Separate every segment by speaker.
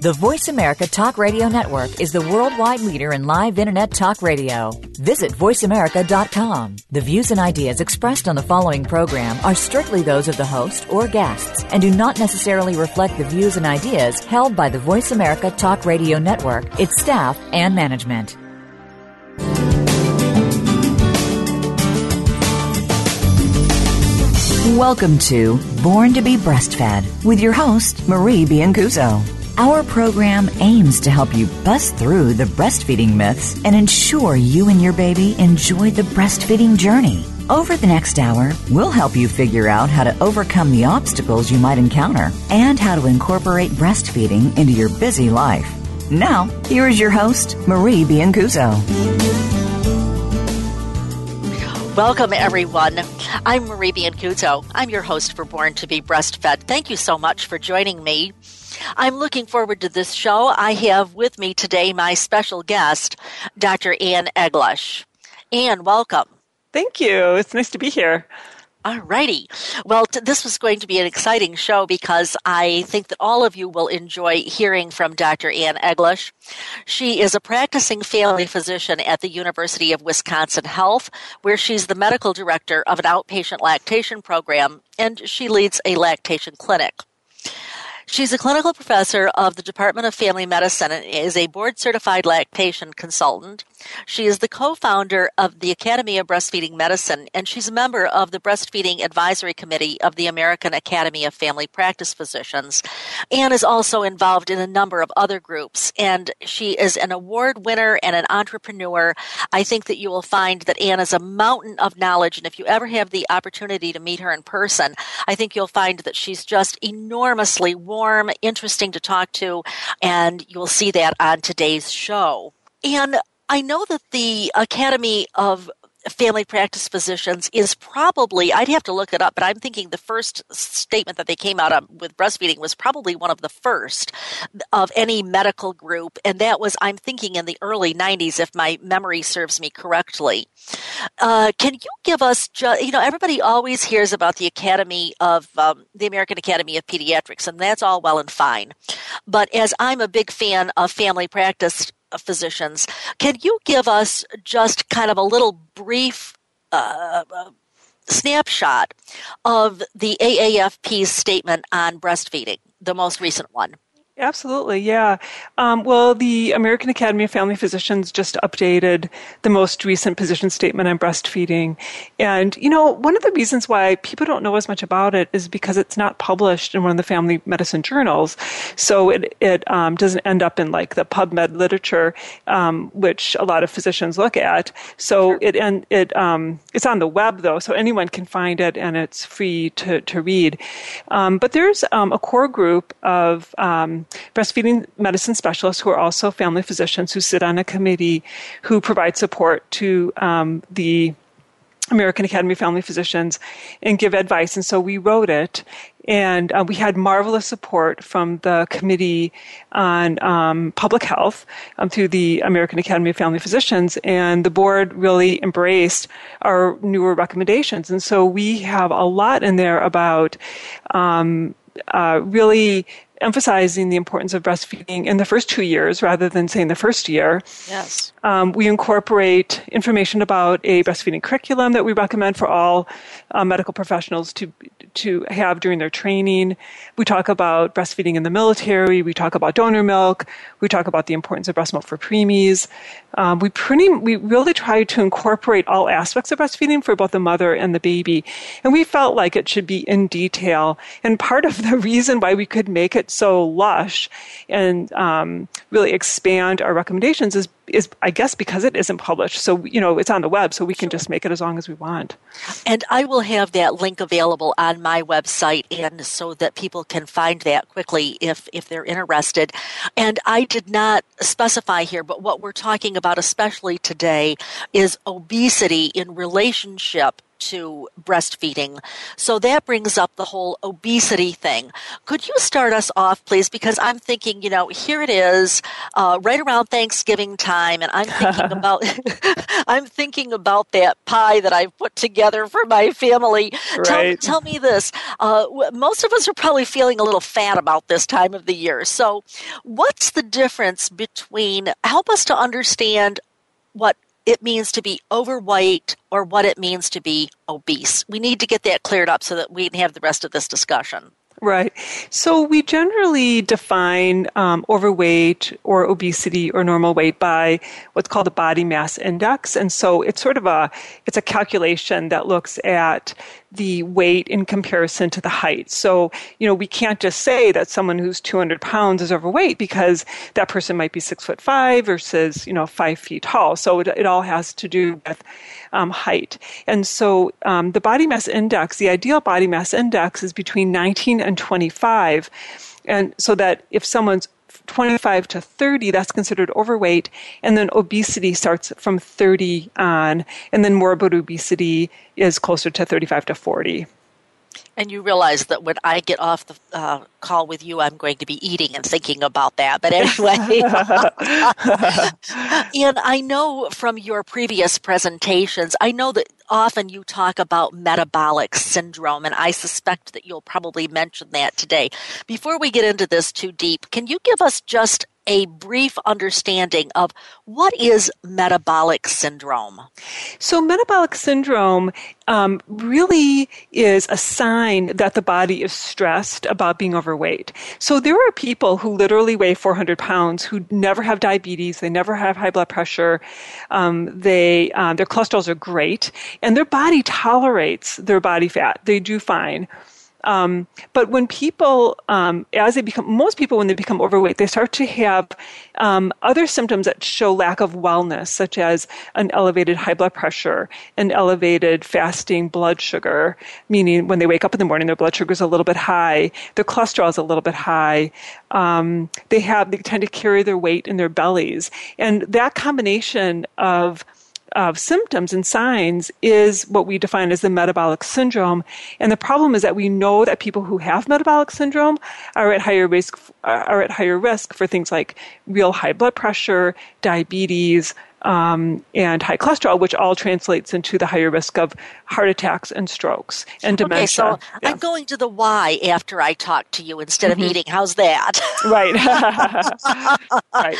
Speaker 1: The Voice America Talk Radio Network is the worldwide leader in live Internet talk radio. Visit VoiceAmerica.com. The views and ideas expressed on the following program are strictly those of the host or guests and do not necessarily reflect the views and ideas held by the Voice America Talk Radio Network, its staff, and management. Welcome to Born to be Breastfed with your host, Marie Biancuzzo. Our program aims to help you bust through the breastfeeding myths and ensure you and your baby enjoy the breastfeeding journey. Over the next hour, we'll help you figure out how to overcome the obstacles you might encounter and how to incorporate breastfeeding into your busy life. Now, here is your host, Marie Biancuzzo.
Speaker 2: Welcome, everyone. I'm Marie Biancuzzo. I'm your host for Born to be Breastfed. Thank you so much for joining me. I'm looking forward to this show. I have with me today my special guest, Dr. Ann Eglash. Ann, welcome.
Speaker 3: Thank you. It's nice to be here.
Speaker 2: All righty. Well, t- this was going to be an exciting show because I think that all of you will enjoy hearing from Dr. Ann Eglash. She is a practicing family physician at the University of Wisconsin Health, where she's the medical director of an outpatient lactation program and she leads a lactation clinic. She's a clinical professor of the Department of Family Medicine and is a board certified lactation consultant. She is the co founder of the Academy of Breastfeeding Medicine, and she's a member of the Breastfeeding Advisory Committee of the American Academy of Family Practice Physicians. Ann is also involved in a number of other groups, and she is an award winner and an entrepreneur. I think that you will find that Anne is a mountain of knowledge, and if you ever have the opportunity to meet her in person, I think you'll find that she's just enormously warm, interesting to talk to, and you'll see that on today's show. And I know that the Academy of family practice physicians is probably I'd have to look it up, but I'm thinking the first statement that they came out with breastfeeding was probably one of the first of any medical group, and that was I'm thinking in the early '90s, if my memory serves me correctly. Uh, can you give us, ju- you know, everybody always hears about the Academy of um, the American Academy of Pediatrics, and that's all well and fine. But as I'm a big fan of family practice physicians. Can you give us just kind of a little brief uh, snapshot of the AAFP's statement on breastfeeding, the most recent one?
Speaker 3: Absolutely, yeah. Um, well, the American Academy of Family Physicians just updated the most recent position statement on breastfeeding. And, you know, one of the reasons why people don't know as much about it is because it's not published in one of the family medicine journals. So it, it um, doesn't end up in like the PubMed literature, um, which a lot of physicians look at. So sure. it, and it, um, it's on the web though, so anyone can find it and it's free to, to read. Um, but there's um, a core group of, breastfeeding medicine specialists who are also family physicians who sit on a committee who provide support to um, the American Academy of Family Physicians and give advice. And so we wrote it. And uh, we had marvelous support from the Committee on um, Public Health um, through the American Academy of Family Physicians. And the board really embraced our newer recommendations. And so we have a lot in there about um, uh, really emphasizing the importance of breastfeeding in the first two years rather than saying the first year.
Speaker 2: Yes.
Speaker 3: Um, we incorporate information about a breastfeeding curriculum that we recommend for all uh, medical professionals to to have during their training. We talk about breastfeeding in the military. We talk about donor milk. We talk about the importance of breast milk for preemies. Um, we pretty we really try to incorporate all aspects of breastfeeding for both the mother and the baby, and we felt like it should be in detail. And part of the reason why we could make it so lush and um, really expand our recommendations is is I guess because it isn't published. So you know it's on the web, so we can just make it as long as we want.
Speaker 2: And I will have that link available on my website, and so that people can find that quickly if if they're interested. And I did not specify here, but what we're talking about, especially today, is obesity in relationship to breastfeeding. So that brings up the whole obesity thing. Could you start us off, please? Because I'm thinking, you know, here it is, uh, right around Thanksgiving time, and I'm thinking about, I'm thinking about that pie that I've put together for my family.
Speaker 3: Right.
Speaker 2: Tell, tell me this: uh, most of us are probably feeling a little fat about this time of the year. So, what's the difference between? Help us to understand what it means to be overweight or what it means to be obese. We need to get that cleared up so that we can have the rest of this discussion.
Speaker 3: Right. So we generally define um, overweight or obesity or normal weight by what's called the body mass index, and so it's sort of a it's a calculation that looks at the weight in comparison to the height. So, you know, we can't just say that someone who's 200 pounds is overweight because that person might be six foot five versus, you know, five feet tall. So it, it all has to do with um, height. And so um, the body mass index, the ideal body mass index is between 19 and 25. And so that if someone's 25 to 30, that's considered overweight. And then obesity starts from 30 on. And then morbid obesity is closer to 35 to 40.
Speaker 2: And you realize that when I get off the uh, call with you, I'm going to be eating and thinking about that. But anyway, and I know from your previous presentations, I know that often you talk about metabolic syndrome, and I suspect that you'll probably mention that today. Before we get into this too deep, can you give us just a brief understanding of what is metabolic syndrome?
Speaker 3: So, metabolic syndrome um, really is a sign that the body is stressed about being overweight. So, there are people who literally weigh 400 pounds who never have diabetes, they never have high blood pressure, um, they um, their cholesterols are great, and their body tolerates their body fat. They do fine. Um, but when people, um, as they become, most people, when they become overweight, they start to have um, other symptoms that show lack of wellness, such as an elevated high blood pressure, an elevated fasting blood sugar, meaning when they wake up in the morning, their blood sugar is a little bit high, their cholesterol is a little bit high. Um, they have, they tend to carry their weight in their bellies, and that combination of of symptoms and signs is what we define as the metabolic syndrome. And the problem is that we know that people who have metabolic syndrome are at higher risk are at higher risk for things like real high blood pressure, diabetes, um, and high cholesterol, which all translates into the higher risk of heart attacks and strokes and dementia.
Speaker 2: Okay, so yeah. I'm going to the why after I talk to you instead of mm-hmm. eating. How's that?
Speaker 3: Right. right.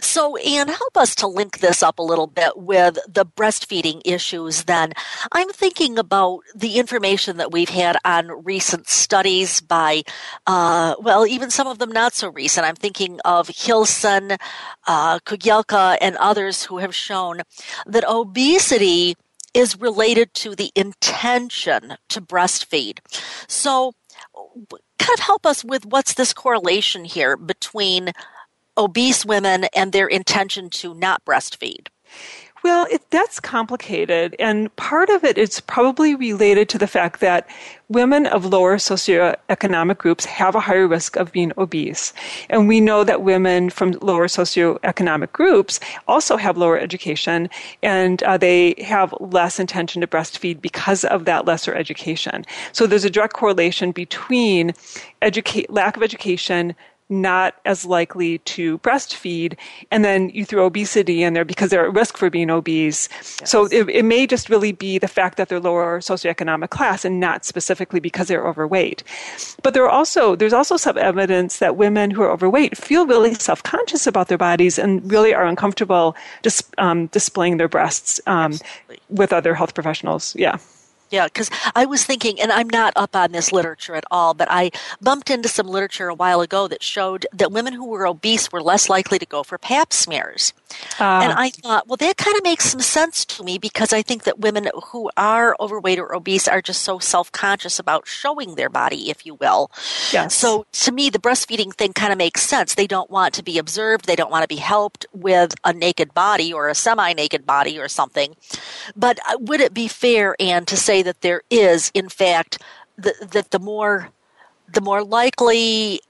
Speaker 2: So, Anne, help us to link this up a little bit with the breastfeeding issues then. I'm thinking about the information that we've had on recent studies by, uh, well, even some of them not so recent. I'm thinking of Hilson, uh, Kugyelka, and others who have shown that obesity is related to the intention to breastfeed. So, kind of help us with what's this correlation here between obese women and their intention to not breastfeed?
Speaker 3: Well, it, that's complicated, and part of it is probably related to the fact that women of lower socioeconomic groups have a higher risk of being obese. And we know that women from lower socioeconomic groups also have lower education, and uh, they have less intention to breastfeed because of that lesser education. So there's a direct correlation between educa- lack of education, not as likely to breastfeed. And then you throw obesity in there because they're at risk for being obese. Yes. So it, it, may just really be the fact that they're lower socioeconomic class and not specifically because they're overweight. But there are also, there's also some evidence that women who are overweight feel really self-conscious about their bodies and really are uncomfortable dis, um, displaying their breasts um, with other health professionals. Yeah.
Speaker 2: Yeah, because I was thinking, and I'm not up on this literature at all, but I bumped into some literature a while ago that showed that women who were obese were less likely to go for pap smears. Uh, and I thought, well, that kind of makes some sense to me because I think that women who are overweight or obese are just so self conscious about showing their body, if you will.
Speaker 3: Yes.
Speaker 2: So to me, the breastfeeding thing kind of makes sense. They don't want to be observed, they don't want to be helped with a naked body or a semi naked body or something. But uh, would it be fair, Anne, to say that there is, in fact, that the, the more the more likely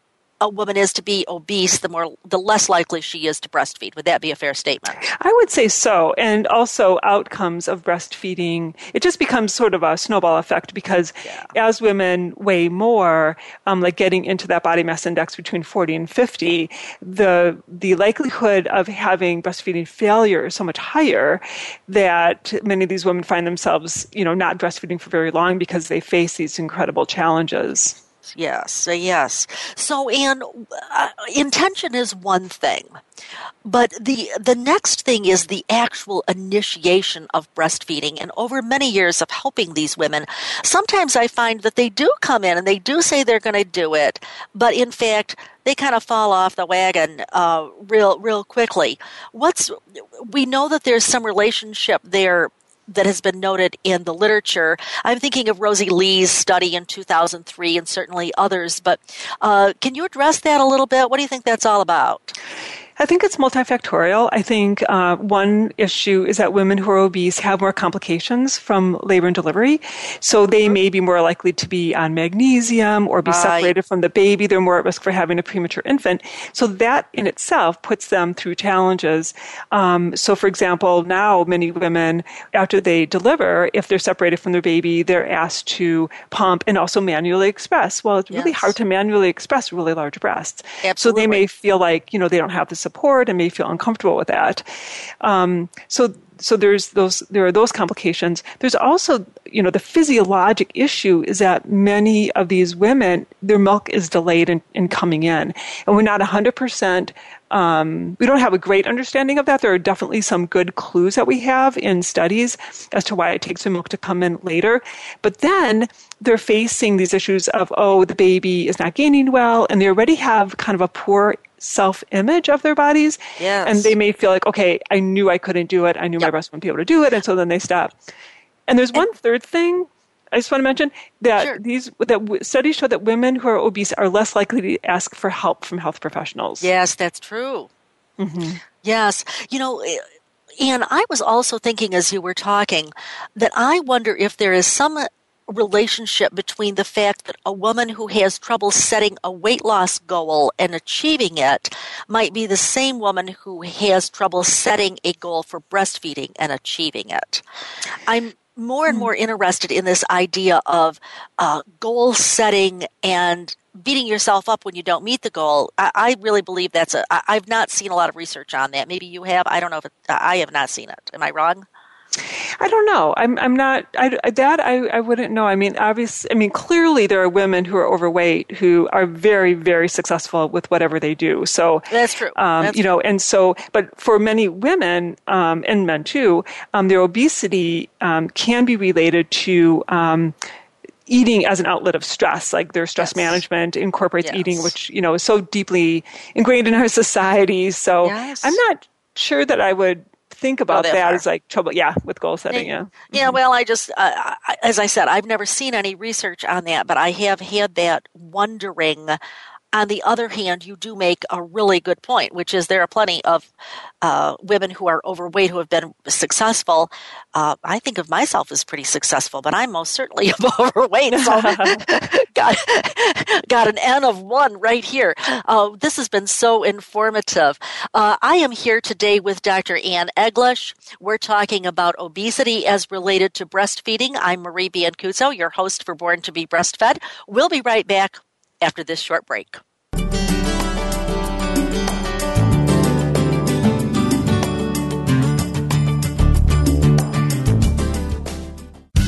Speaker 2: a woman is to be obese, the more the less likely she is to breastfeed. Would that be a fair statement?
Speaker 3: I would say so. And also outcomes of breastfeeding, it just becomes sort of a snowball effect because yeah. as women weigh more, um, like getting into that body mass index between 40 and 50, the the likelihood of having breastfeeding failure is so much higher that many of these women find themselves, you know, not breastfeeding for very long because they face these incredible challenges.
Speaker 2: Yes, yes. So, and uh, intention is one thing, but the the next thing is the actual initiation of breastfeeding. And over many years of helping these women, sometimes I find that they do come in and they do say they're going to do it, but in fact, they kind of fall off the wagon uh, real real quickly. What's we know that there's some relationship there that has been noted in the literature. I'm thinking of Rosie Lee's study in 2003 and certainly others, but uh, can you address that a little bit? What do you think that's all about?
Speaker 3: I think it's multifactorial. I think uh, one issue is that women who are obese have more complications from labor and delivery. So they may be more likely to be on magnesium or be separated from the baby. They're more at risk for having a premature infant. So that in itself puts them through challenges. Um, so, for example, now many women, after they deliver, if they're separated from their baby, they're asked to pump and also manually express. Well, it's really yes. hard to manually express really large breasts.
Speaker 2: Absolutely.
Speaker 3: So they may feel like, you know, they don't have the support support and may feel uncomfortable with that. Um, so so there's those there are those complications there's also you know the physiologic issue is that many of these women their milk is delayed in, in coming in and we're not 100% um, we don't have a great understanding of that there are definitely some good clues that we have in studies as to why it takes the milk to come in later but then they're facing these issues of oh the baby is not gaining well and they already have kind of a poor self image of their bodies.
Speaker 2: Yes.
Speaker 3: And they may feel like, okay, I knew I couldn't do it. I knew yep. my breast wouldn't be able to do it. And so then they stop. And there's one third thing I just want to mention that sure. these that studies show that women who are obese are less likely to ask for help from health professionals.
Speaker 2: Yes, that's true. Mm-hmm. Yes, you know, eh, and I was also thinking as you were talking that I wonder if there is some relationship between the fact that a woman who has trouble setting a weight loss goal and achieving it might be the same woman who has trouble setting a goal for breastfeeding and achieving it. I'm more and more interested in this idea of uh, goal setting and beating yourself up when you don't meet the goal. I, I really believe that's a. I, I've not seen a lot of research on that. Maybe you have. I don't know if it, I have not seen it. Am I wrong?
Speaker 3: I don't know. I'm I'm not I, that I, I wouldn't know. I mean, obviously, I mean, clearly there are women who are overweight who are very very successful with whatever they do. So
Speaker 2: that's true.
Speaker 3: Um,
Speaker 2: that's
Speaker 3: you know, and so, but for many women um, and men too, um, their obesity um, can be related to um, eating as an outlet of stress, like their stress yes. management incorporates yes. eating, which, you know, is so deeply ingrained in our society. So yes. I'm not sure that I would think about that as like trouble. Yeah, with goal setting. Yeah.
Speaker 2: Yeah. Mm-hmm. Well, I just, uh, as I said, I've never seen any research on that, but I have had that wondering on the other hand, you do make a really good point, which is there are plenty of uh, women who are overweight who have been successful. Uh, I think of myself as pretty successful, but I'm most certainly overweight. So got, got an N of one right here. Uh, this has been so informative. Uh, I am here today with Dr. Ann Eglash. We're talking about obesity as related to breastfeeding. I'm Marie Biancuzzo, your host for Born to be Breastfed. We'll be right back after this short break.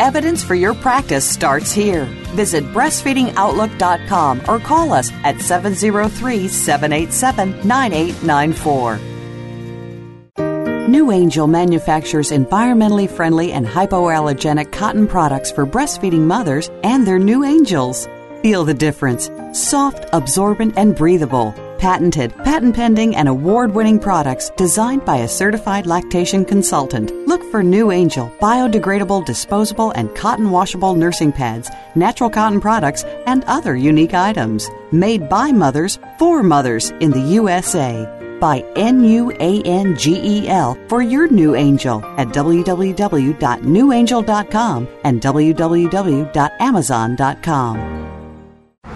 Speaker 4: Evidence for your practice starts here. Visit breastfeedingoutlook.com or call us at 703 787 9894. NuAngel manufactures environmentally friendly and hypoallergenic cotton products for breastfeeding mothers and their new angels. Feel the difference. Soft, absorbent, and breathable patented, patent pending, and award winning products designed by a certified lactation consultant. Look for NuAngel, biodegradable, disposable, and cotton washable nursing pads, natural cotton products, and other unique items. Made by mothers for mothers in the USA. By N U A N G E L for your new angel at www.nuangel.com and www.amazon.com.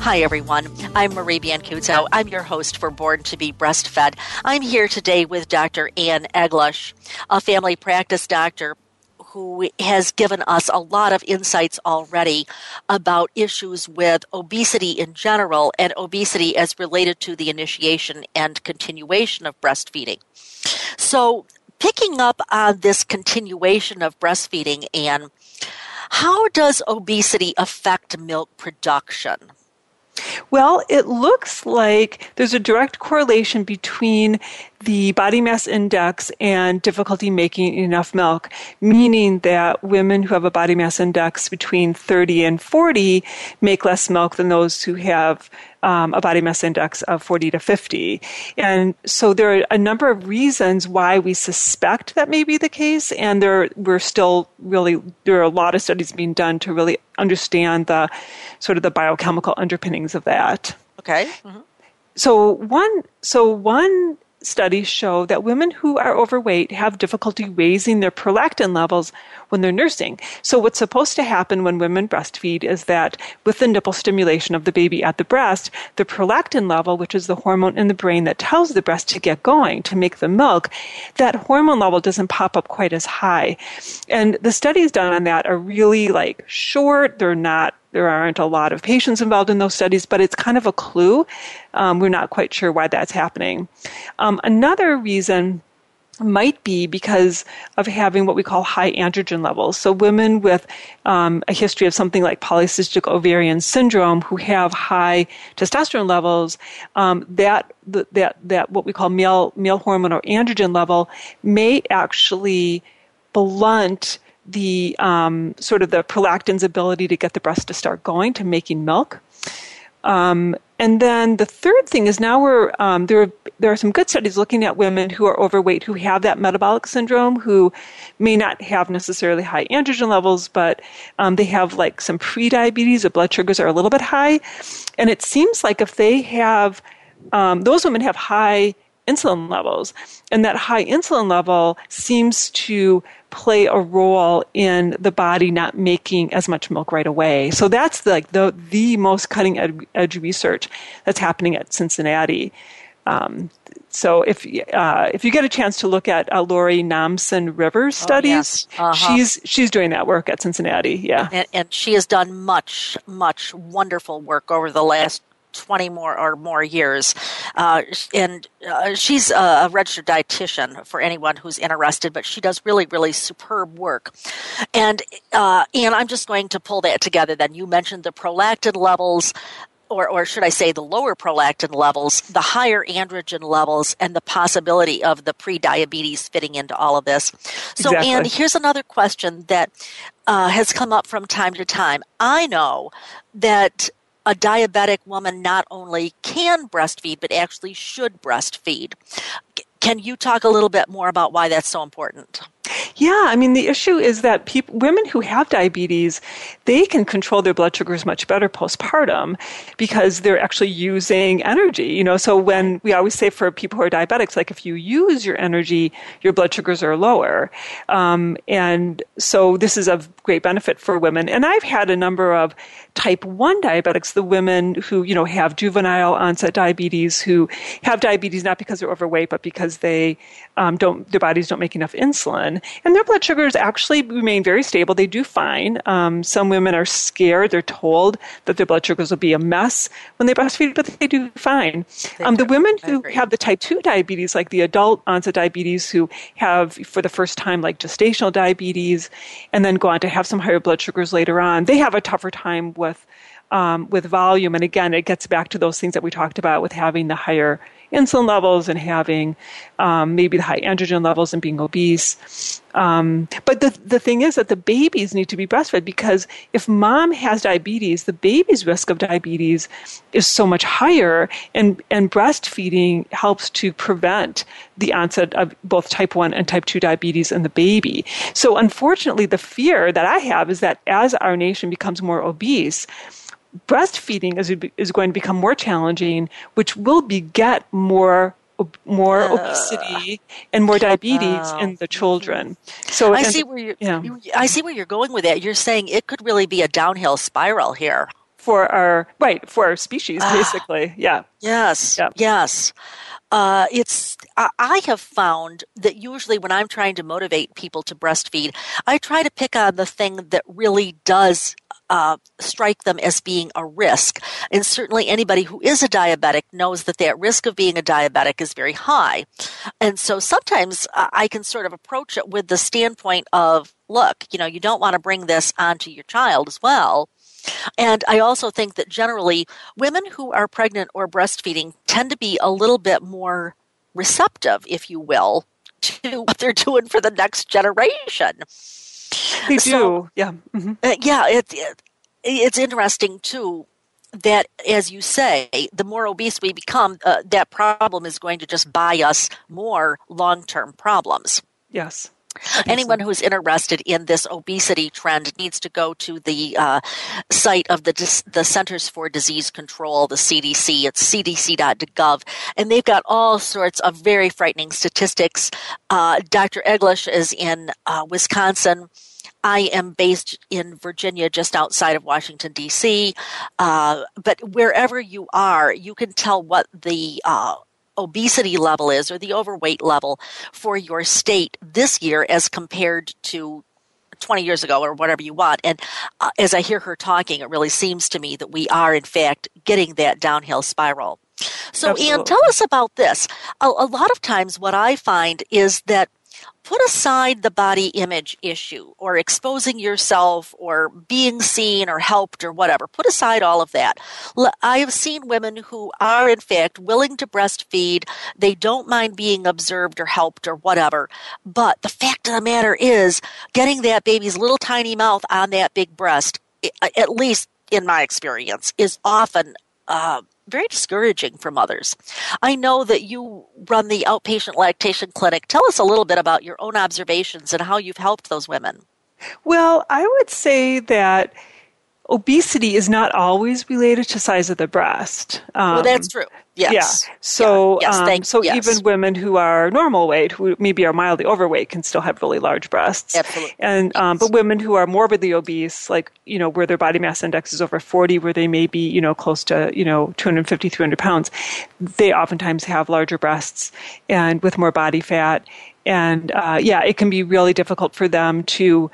Speaker 2: Hi, everyone. I'm Marie Biancuzzo. I'm your host for Born to be Breastfed. I'm here today with Dr. Ann Eglash, a family practice doctor who has given us a lot of insights already about issues with obesity in general and obesity as related to the initiation and continuation of breastfeeding. So, picking up on this continuation of breastfeeding, Ann, how does obesity affect milk production?
Speaker 3: Well, it looks like there's a direct correlation between the body mass index and difficulty making enough milk, meaning that women who have a body mass index between 30 and 40 make less milk than those who have um, a body mass index of 40 to 50. And so there are a number of reasons why we suspect that may be the case. And there, we're still really, there are a lot of studies being done to really understand the sort of the biochemical underpinnings of that.
Speaker 2: Okay. Mm-hmm.
Speaker 3: So one, so one studies show that women who are overweight have difficulty raising their prolactin levels when they're nursing. So what's supposed to happen when women breastfeed is that with the nipple stimulation of the baby at the breast, the prolactin level, which is the hormone in the brain that tells the breast to get going, to make the milk, that hormone level doesn't pop up quite as high. And the studies done on that are really like short. They're not there aren't a lot of patients involved in those studies, but it's kind of a clue. Um, we're not quite sure why that's happening. Um, another reason might be because of having what we call high androgen levels. So women with um, a history of something like polycystic ovarian syndrome who have high testosterone levels, um, that that that what we call male male hormone or androgen level may actually blunt the um, sort of the prolactin's ability to get the breast to start going to making milk. Um, and then the third thing is now we're um, there. Are, there are some good studies looking at women who are overweight who have that metabolic syndrome who may not have necessarily high androgen levels, but um, they have like some pre-diabetes. The blood sugars are a little bit high, and it seems like if they have um, those women have high insulin levels, and that high insulin level seems to play a role in the body not making as much milk right away. So that's the, like the the most cutting edge research that's happening at Cincinnati. Um, so if uh, if you get a chance to look at uh, Laurie Nommsen-Rivers studies,
Speaker 2: oh, yes. uh-huh.
Speaker 3: she's she's doing that work at Cincinnati. Yeah,
Speaker 2: and, and, she has done much much wonderful work over the last 20 more or more years. Uh, and uh, she's a registered dietitian for anyone who's interested, but she does really, really superb work. And, uh, and I'm just going to pull that together then. You mentioned the prolactin levels. Or, or should I say, the lower prolactin levels, the higher androgen levels, and the possibility of the pre-diabetes fitting into all of this. So,
Speaker 3: exactly.
Speaker 2: and here's another question that uh, has come up from time to time. I know that a diabetic woman not only can breastfeed, but actually should breastfeed. Can you talk a little bit more about why that's so important?
Speaker 3: Yeah, I mean, the issue is that women who have diabetes, they can control their blood sugars much better postpartum because they're actually using energy. You know, so when we always say for people who are diabetics, like if you use your energy, your blood sugars are lower. Um, and so this is of great benefit for women. And I've had a number of type 1 diabetics, the women who, you know, have juvenile onset diabetes, who have diabetes not because they're overweight, but because they um, don't, their bodies don't make enough insulin. And their blood sugars actually remain very stable. They do fine. Um, some women are scared. They're told that their blood sugars will be a mess when they breastfeed, but they do fine. Um, the women who have the type 2 diabetes, like the adult onset diabetes, who have for the first time like gestational diabetes and then go on to have some higher blood sugars later on, they have a tougher time with um, with volume. And again, it gets back to those things that we talked about with having the higher insulin levels and having um, maybe the high androgen levels and being obese. Um, but the, the thing is that the babies need to be breastfed because if mom has diabetes, the baby's risk of diabetes is so much higher, and, and breastfeeding helps to prevent the onset of both type 1 and type 2 diabetes in the baby. So, unfortunately, the fear that I have is that as our nation becomes more obese, breastfeeding is, is going to become more challenging, which will beget more more uh, obesity and more diabetes uh, in the children. So
Speaker 2: I see where you're. Yeah. I see where you're going with that. You're saying it could really be a downhill spiral here
Speaker 3: for our right for our species, ah. basically. Yeah.
Speaker 2: Yes. Yeah. Yes. Uh, it's I have found that usually when I'm trying to motivate people to breastfeed, I try to pick on the thing that really does uh, strike them as being a risk. And certainly anybody who is a diabetic knows that that risk of being a diabetic is very high. And so sometimes I can sort of approach it with the standpoint of, look, you know, you don't want to bring this onto your child as well. And I also think that generally women who are pregnant or breastfeeding tend to be a little bit more receptive, if you will, to what they're doing for the next generation.
Speaker 3: They so, do, yeah. Mm-hmm.
Speaker 2: Uh, yeah, it, it, it's interesting too that, as you say, the more obese we become, uh, that problem is going to just buy us more long term problems.
Speaker 3: Yes.
Speaker 2: Anyone who's interested in this obesity trend needs to go to the uh, site of the the Centers for Disease Control, the CDC. It's cdc.gov, and they've got all sorts of very frightening statistics. Uh, Dr. Eglash is in uh, Wisconsin. I am based in Virginia, just outside of Washington, D.C. Uh, but wherever you are, you can tell what the uh, obesity level is or the overweight level for your state this year as compared to 20 years ago or whatever you want. And uh, as I hear her talking, it really seems to me that we are, in fact, getting that downhill spiral. So, Absolutely. Anne, tell us about this. A, a lot of times, what I find is that put aside the body image issue or exposing yourself or being seen or helped or whatever. Put aside all of that. I have seen women who are, in fact, willing to breastfeed. They don't mind being observed or helped or whatever. But the fact of the matter is, getting that baby's little tiny mouth on that big breast, at least in my experience, is often. Uh, very discouraging for mothers. I know that you run the outpatient lactation clinic. Tell us a little bit about your own observations and how you've helped those women.
Speaker 3: Well, I would say that obesity is not always related to size of the breast.
Speaker 2: Um, well, that's true. Yes.
Speaker 3: Yeah. So,
Speaker 2: yeah. yes,
Speaker 3: um, so
Speaker 2: yes.
Speaker 3: even women who are normal weight, who maybe are mildly overweight, can still have really large breasts.
Speaker 2: Absolutely.
Speaker 3: And um, but women who are morbidly obese, like you know, where their body mass index is over 40, where they may be you know close to you know 250, 300 pounds, they oftentimes have larger breasts and with more body fat. And uh, yeah, it can be really difficult for them to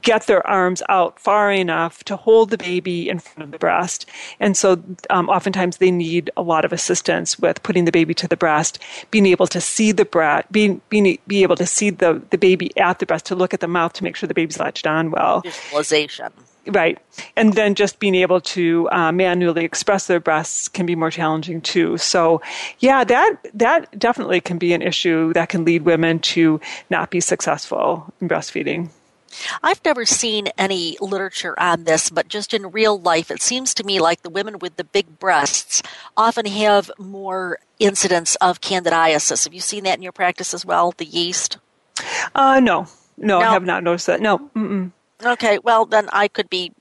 Speaker 3: get their arms out far enough to hold the baby in front of the breast. And so um, oftentimes they need a lot of assistance with putting the baby to the breast, being able to see the breast, being, being be able to see the, the baby at the breast, to look at the mouth to make sure the baby's latched on well.
Speaker 2: Visualization.
Speaker 3: Right. And then just being able to uh, manually express their breasts can be more challenging too. So, yeah, that, that definitely can be an issue that can lead women to not be successful in breastfeeding.
Speaker 2: I've never seen any literature on this, but just in real life, it seems to me like the women with the big breasts often have more incidents of candidiasis. Have you seen that in your practice as well, the yeast?
Speaker 3: Uh, no. No, no. I have not noticed that. No. Mm-mm.
Speaker 2: Okay, well, then I could be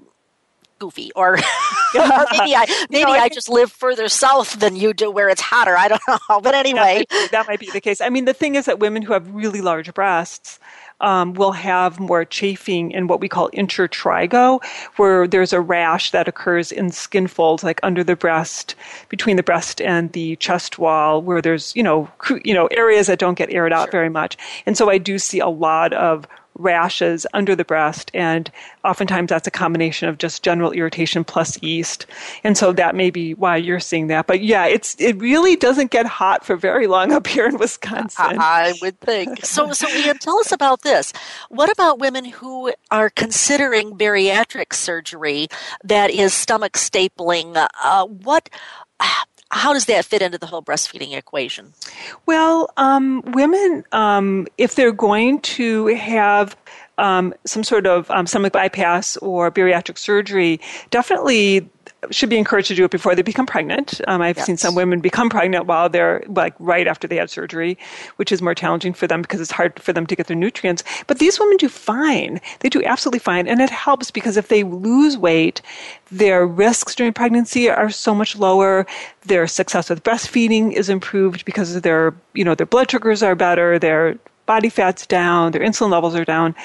Speaker 2: goofy or, or maybe I maybe no, I, I just live further south than you do where it's hotter. I don't know. But anyway,
Speaker 3: that might, that might be the case. I mean, the thing is that women who have really large breasts um, will have more chafing in what we call intertrigo, where there's a rash that occurs in skin folds, like under the breast, between the breast and the chest wall, where there's you know you know areas that don't get aired out sure. very much. And so I do see a lot of rashes under the breast, and oftentimes that's a combination of just general irritation plus yeast. And so that may be why you're seeing that. But yeah, it's it really doesn't get hot for very long up here in Wisconsin.
Speaker 2: I would think. So, so Ian, tell us about this. What about women who are considering bariatric surgery that is stomach stapling? Uh, what how does that fit into the whole breastfeeding equation?
Speaker 3: Well, um, women, um, if they're going to have um, some sort of um, stomach bypass or bariatric surgery, definitely should be encouraged to do it before they become pregnant. Um, I've yes. seen some women become pregnant while they're like right after they had surgery, which is more challenging for them because it's hard for them to get their nutrients. But these women do fine. They do absolutely fine. And it helps because if they lose weight, their risks during pregnancy are so much lower. Their success with breastfeeding is improved because their, you know, their blood sugars are better. Their body fat's down. Their insulin levels are down.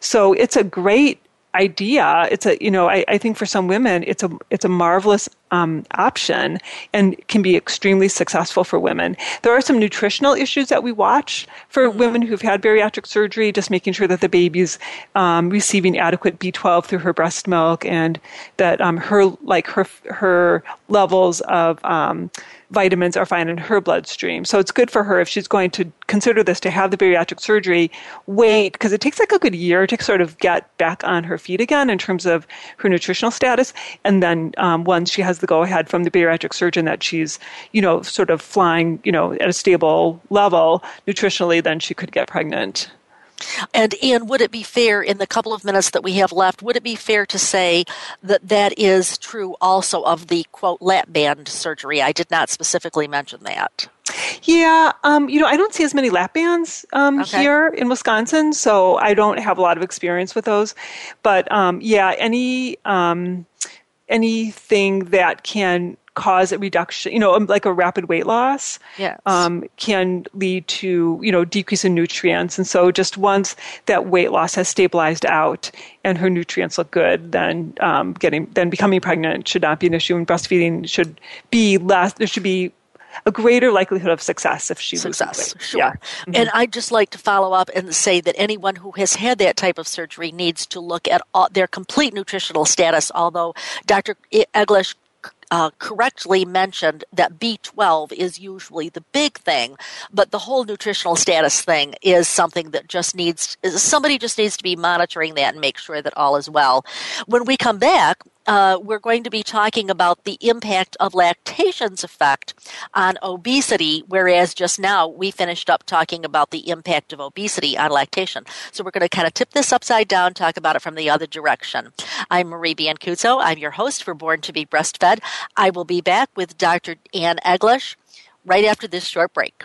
Speaker 3: So it's a great idea. It's a you know I, I think for some women it's a it's a marvelous um, option and can be extremely successful for women. There are some nutritional issues that we watch for mm-hmm. women who've had bariatric surgery, just making sure that the baby's um, receiving adequate B12 through her breast milk and that um, her like her her levels of um, vitamins are fine in her bloodstream. So it's good for her if she's going to consider this to have the bariatric surgery, wait, because it takes like a good year to sort of get back on her feet again in terms of her nutritional status. And then um, once she has the go ahead from the bariatric surgeon that she's, you know, sort of flying, you know, at a stable level nutritionally, then she could get pregnant.
Speaker 2: And Ian, would it be fair in the couple of minutes that we have left, would it be fair to say that that is true also of the quote lap band surgery? I did not specifically mention that.
Speaker 3: Yeah, um, you know, I don't see as many lap bands um, okay. here in Wisconsin, so I don't have a lot of experience with those. But um, yeah, any um, anything that can cause a reduction, you know, um, like a rapid weight loss,
Speaker 2: yes. um,
Speaker 3: can lead to, you know, decrease in nutrients. And so just once that weight loss has stabilized out and her nutrients look good, then um, getting, then becoming pregnant should not be an issue and breastfeeding should be less, there should be a greater likelihood of success if she
Speaker 2: success. Sure. Yeah. Mm-hmm. And I'd just like to follow up and say that anyone who has had that type of surgery needs to look at all, their complete nutritional status. Although Dr. Eglash uh, correctly mentioned that B12 is usually the big thing, but the whole nutritional status thing is something that just needs somebody just needs to be monitoring that and make sure that all is well. When we come back, uh, we're going to be talking about the impact of lactation's effect on obesity, whereas just now we finished up talking about the impact of obesity on lactation. So we're going to kind of tip this upside down, talk about it from the other direction. I'm Marie Biancuzzo. I'm your host for Born to be Breastfed. I will be back with Dr. Ann Eglash right after this short break.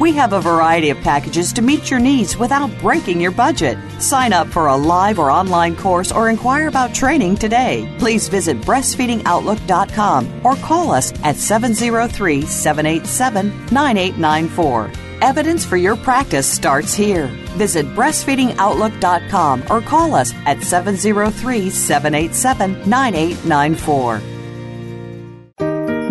Speaker 4: We have a variety of packages to meet your needs without breaking your budget. Sign up for a live or online course or inquire about training today. Please visit breastfeedingoutlook.com or call us at 703 787 9894. Evidence for your practice starts here. Visit breastfeedingoutlook.com or call us at 703 787 9894.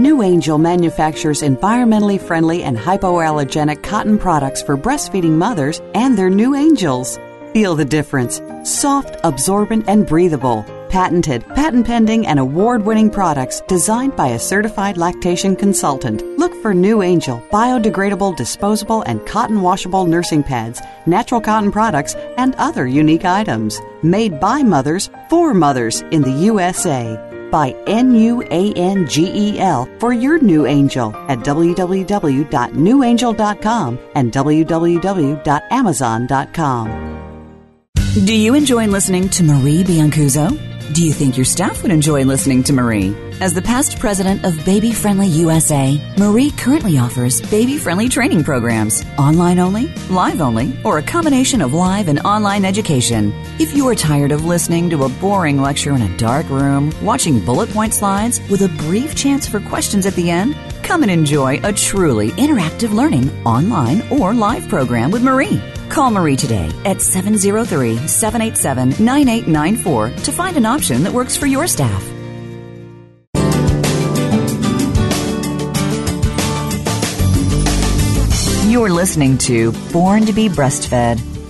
Speaker 4: NuAngel manufactures environmentally friendly and hypoallergenic cotton products for breastfeeding mothers and their new angels. Feel the difference. Soft, absorbent, and breathable. Patented, patent pending, and award winning products designed by a certified lactation consultant. Look for NuAngel biodegradable, disposable, and cotton washable nursing pads, natural cotton products, and other unique items. Made by mothers for mothers in the USA. By N U A N G E L for your new angel at www.nuangel.com and www.amazon.com.
Speaker 1: Do you enjoy listening to Marie Biancuzzo? Do you think your staff would enjoy listening to Marie? As the past president of Baby Friendly USA, Marie currently offers baby friendly training programs, online only, live only, or a combination of live and online education. If you are tired of listening to a boring lecture in a dark room, watching bullet point slides with a brief chance for questions at the end, come and enjoy a truly interactive learning online or live program with Marie. Call Marie today at 703 787 9894 to find an option that works for your staff. You're listening to Born to be Breastfed.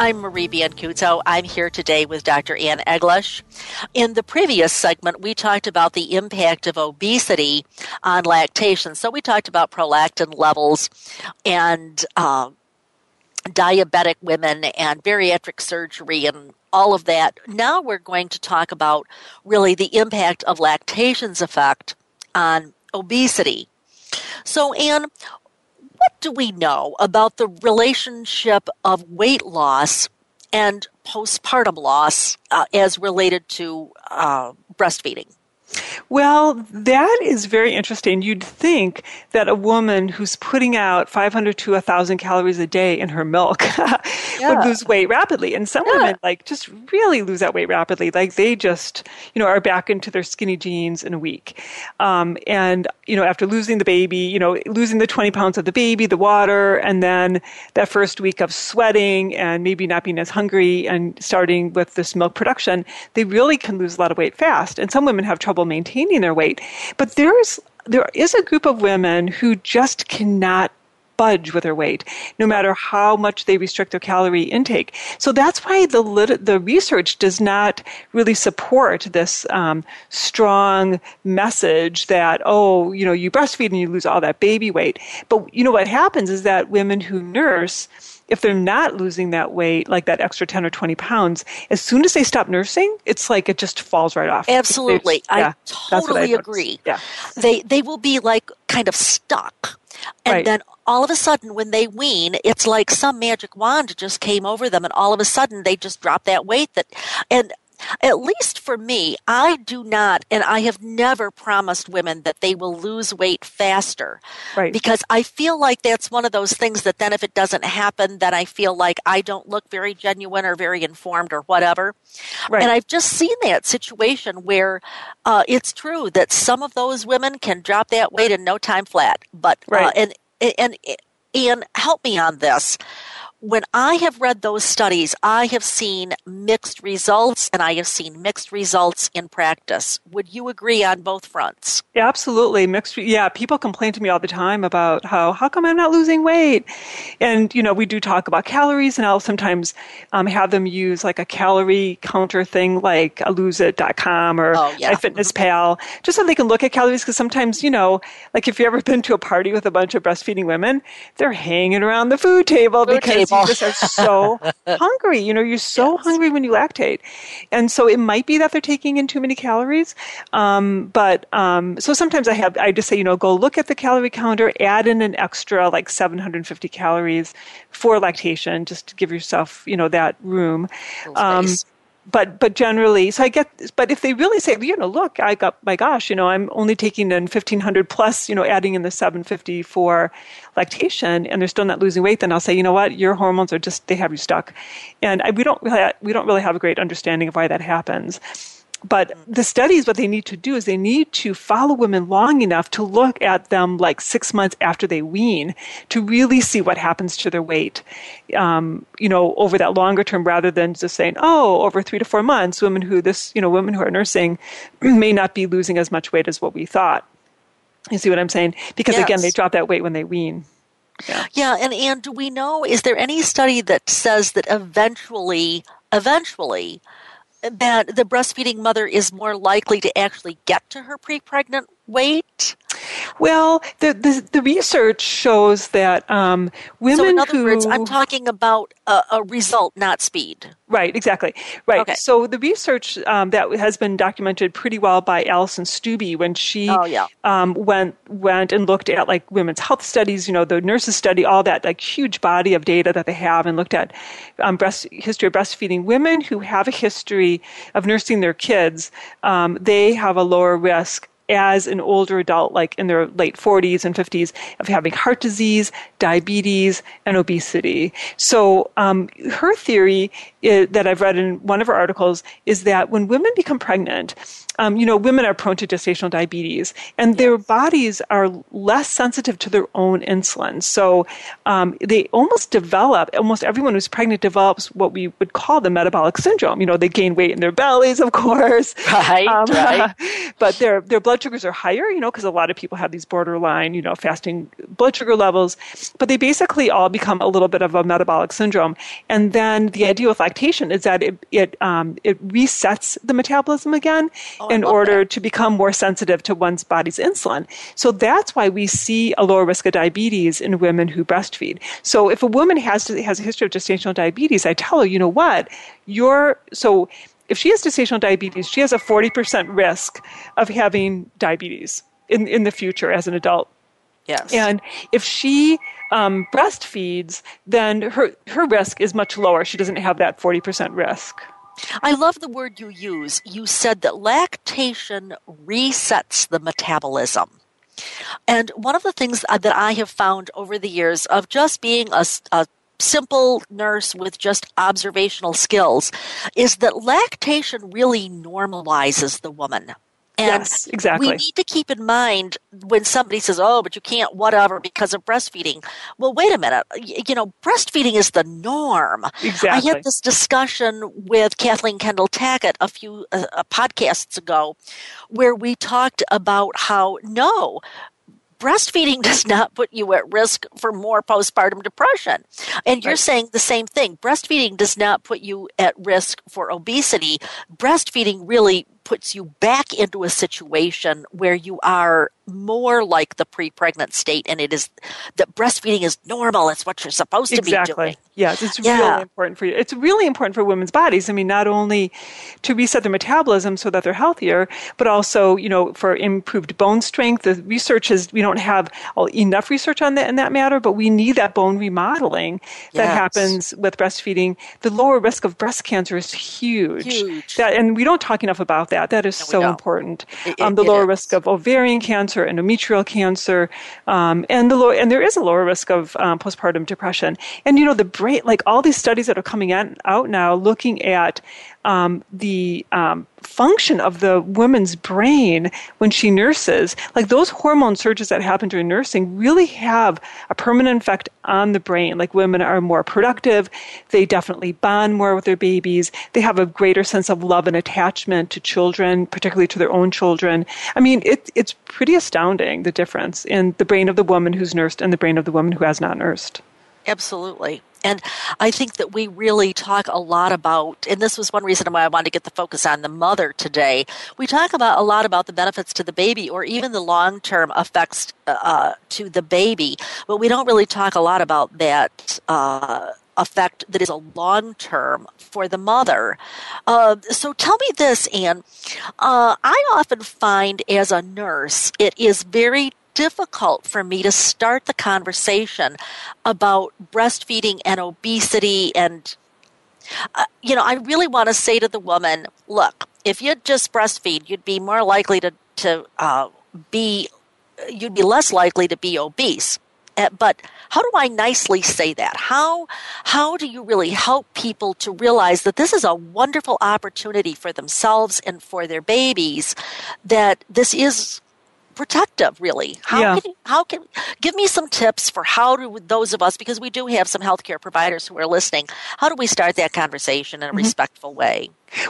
Speaker 2: I'm Marie Biancuzzo. I'm here today with Dr. Ann Eglash. In the previous segment, we talked about the impact of obesity on lactation. So we talked about prolactin levels and uh, diabetic women and bariatric surgery and all of that. Now we're going to talk about really the impact of lactation's effect on obesity. So, Ann, what do we know about the relationship of weight loss and postpartum loss uh, as related to uh, breastfeeding?
Speaker 3: Well, that is very interesting. You'd think that a woman who's putting out 500 to 1,000 calories a day in her milk yeah. would lose weight rapidly. And some yeah. women, like, just really lose that weight rapidly. Like, they just, you know, are back into their skinny jeans in a week. Um, and, you know, after losing the baby, you know, losing the 20 pounds of the baby, the water, and then that first week of sweating and maybe not being as hungry and starting with this milk production, they really can lose a lot of weight fast. And some women have trouble maintaining their weight. But there's there is a group of women who just cannot budge with their weight, no matter how much they restrict their calorie intake. So that's why the lit- the research does not really support this um, strong message that oh, you know, you breastfeed and you lose all that baby weight. But you know what happens is that women who nurse if they're not losing that weight, like that extra 10 or 20 pounds, as soon as they stop nursing, it's like it just falls right off.
Speaker 2: Absolutely.
Speaker 3: yeah,
Speaker 2: I totally agree.
Speaker 3: Yeah.
Speaker 2: They, they will be like kind of stuck. And
Speaker 3: Right.
Speaker 2: then all of a sudden, when they wean, it's like some magic wand just came over them, and all of a sudden they just drop that weight. That, and at least for me, I do not, and I have never promised women that they will lose weight faster.
Speaker 3: Right.
Speaker 2: Because I feel like that's one of those things that then if it doesn't happen, then I feel like I don't look very genuine or very informed or whatever.
Speaker 3: Right.
Speaker 2: And I've just seen that situation where uh, it's true that some of those women can drop that weight in no time flat. But uh,
Speaker 3: Right.
Speaker 2: and and and help me on this. When I have read those studies, I have seen mixed results, and I have seen mixed results in practice. Would you agree on both fronts?
Speaker 3: Yeah, absolutely mixed. Yeah, people complain to me all the time about how how come I'm not losing weight, and you know we do talk about calories, and I'll sometimes um, have them use like a calorie counter thing like a loseit.com or
Speaker 2: Oh, yeah.
Speaker 3: MyFitnessPal, just so they can look at calories. Because sometimes you know, like if you've ever been to a party with a bunch of breastfeeding women, they're hanging around the food table
Speaker 2: Food
Speaker 3: because
Speaker 2: table.
Speaker 3: You just are so hungry. You know, you're so
Speaker 2: Yes.
Speaker 3: hungry when you lactate, and so it might be that they're taking in too many calories. Um, but um, so sometimes I have I just say you know go look at the calorie counter, add in an extra like 750 calories for lactation, just to give yourself you know that room. Um. But but generally, so I get. But if they really say, you know, look, I got my gosh, you know, I'm only taking in 1500 plus, you know, adding in the 750 for lactation, and they're still not losing weight, then I'll say, you know what, your hormones are just they have you stuck, and I, we don't we don't really have a great understanding of why that happens. But the studies, what they need to do is they need to follow women long enough to look at them like six months after they wean to really see what happens to their weight, um, you know, over that longer term rather than just saying, oh, over three to four months, women who this, you know, women who are nursing may not be losing as much weight as what we thought. You see what I'm saying? Because again, they drop that weight when they wean.
Speaker 2: Yeah, and and do we know? Is there any study that says that eventually, eventually, that the breastfeeding mother is more likely to actually get to her pre-pregnant weight?
Speaker 3: Well, the the, the research shows that um, women
Speaker 2: so, in other
Speaker 3: who
Speaker 2: words, I'm talking about a, a result, not speed.
Speaker 3: Right, exactly. Right.
Speaker 2: Okay.
Speaker 3: So the research um, that has been documented pretty well by Alison Stuebe when she
Speaker 2: Oh, yeah.
Speaker 3: um, went went and looked at like women's health studies, you know, the nurses study, all that like huge body of data that they have, and looked at um, breast history of breastfeeding. Women who have a history of nursing their kids, um, they have a lower risk as an older adult, like in their late 40s and 50s, of having heart disease, diabetes, and obesity. So um, her theory i that I've read in one of her articles is that when women become pregnant, um, you know, women are prone to gestational diabetes, and their bodies are less sensitive to their own insulin. So um, they almost develop. Almost everyone who's pregnant develops what we would call the metabolic syndrome. You know, they gain weight in their bellies, of course,
Speaker 2: Right, right.
Speaker 3: but their their blood sugars are higher, you know, because a lot of people have these borderline, you know, fasting blood sugar levels. But they basically all become a little bit of a metabolic syndrome. And then the idea with lactation is that it it um, it resets the metabolism again
Speaker 2: Oh,
Speaker 3: in order
Speaker 2: that.
Speaker 3: to become more sensitive to one's body's insulin. So that's why we see a lower risk of diabetes in women who breastfeed. So if a woman has to, has a history of gestational diabetes, I tell her, you know what, you're so if she has gestational diabetes, she has a 40% risk of having diabetes in, in the future as an adult.
Speaker 2: Yes.
Speaker 3: And if she um, breastfeeds, then her, her risk is much lower. She doesn't have that 40% risk.
Speaker 2: I love the word you use. You said that lactation resets the metabolism. And one of the things that I have found over the years of just being a, a simple nurse with just observational skills is that lactation really normalizes the woman. And
Speaker 3: Yes, exactly.
Speaker 2: we need to keep in mind when somebody says, oh, but you can't whatever because of breastfeeding. Well, wait a minute. You know, breastfeeding is the norm.
Speaker 3: Exactly.
Speaker 2: I had this discussion with Kathleen Kendall Tackett a few uh, uh, podcasts ago where we talked about how no, breastfeeding does not put you at risk for more postpartum depression. And you're
Speaker 3: Right.
Speaker 2: saying the same thing. Breastfeeding does not put you at risk for obesity. Breastfeeding really puts you back into a situation where you are more like the pre-pregnant state and it is that breastfeeding is normal it's what you're supposed to
Speaker 3: exactly.
Speaker 2: be doing
Speaker 3: yes it's
Speaker 2: yeah.
Speaker 3: really important for you it's really important for women's bodies i mean not only to reset their metabolism so that they're healthier but also you know for improved bone strength the research is we don't have enough research on that in that matter but we need that bone remodeling that
Speaker 2: yes.
Speaker 3: happens with breastfeeding the lower risk of breast cancer is huge,
Speaker 2: huge.
Speaker 3: That, and we don't talk enough about that that is
Speaker 2: no,
Speaker 3: so important
Speaker 2: it,
Speaker 3: um, the lower
Speaker 2: is.
Speaker 3: risk of ovarian cancer cancer, endometrial cancer, um, and the low, and there is a lower risk of um, postpartum depression. And you know, the brain, like all these studies that are coming out now, looking at um, the um, function of the woman's brain when she nurses, like those hormone surges that happen during nursing, really have a permanent effect on the brain. Like women are more productive, they definitely bond more with their babies, they have a greater sense of love and attachment to children, particularly to their own children. I mean, it, it's pretty astounding the difference in the brain of the woman who's nursed and the brain of the woman who has not nursed.
Speaker 2: Absolutely. And I think that we really talk a lot about, and this was one reason why I wanted to get the focus on the mother today. We talk about a lot about the benefits to the baby or even the long term effects uh, to the baby, but we don't really talk a lot about that. Uh, effect that is a long term for the mother. Uh, so tell me this, Anne. Uh, I often find as a nurse, it is very difficult for me to start the conversation about breastfeeding and obesity and uh, you know i really want to say to the woman look if you'd just breastfeed you'd be more likely to to uh, be you'd be less likely to be obese uh, but how do I nicely say that? How how do you really help people to realize that this is a wonderful opportunity for themselves and for their babies that this is protective really how
Speaker 3: yeah.
Speaker 2: can how can give me some tips for how do those of us because we do have some healthcare providers who are listening how do we start that conversation in a mm-hmm. respectful way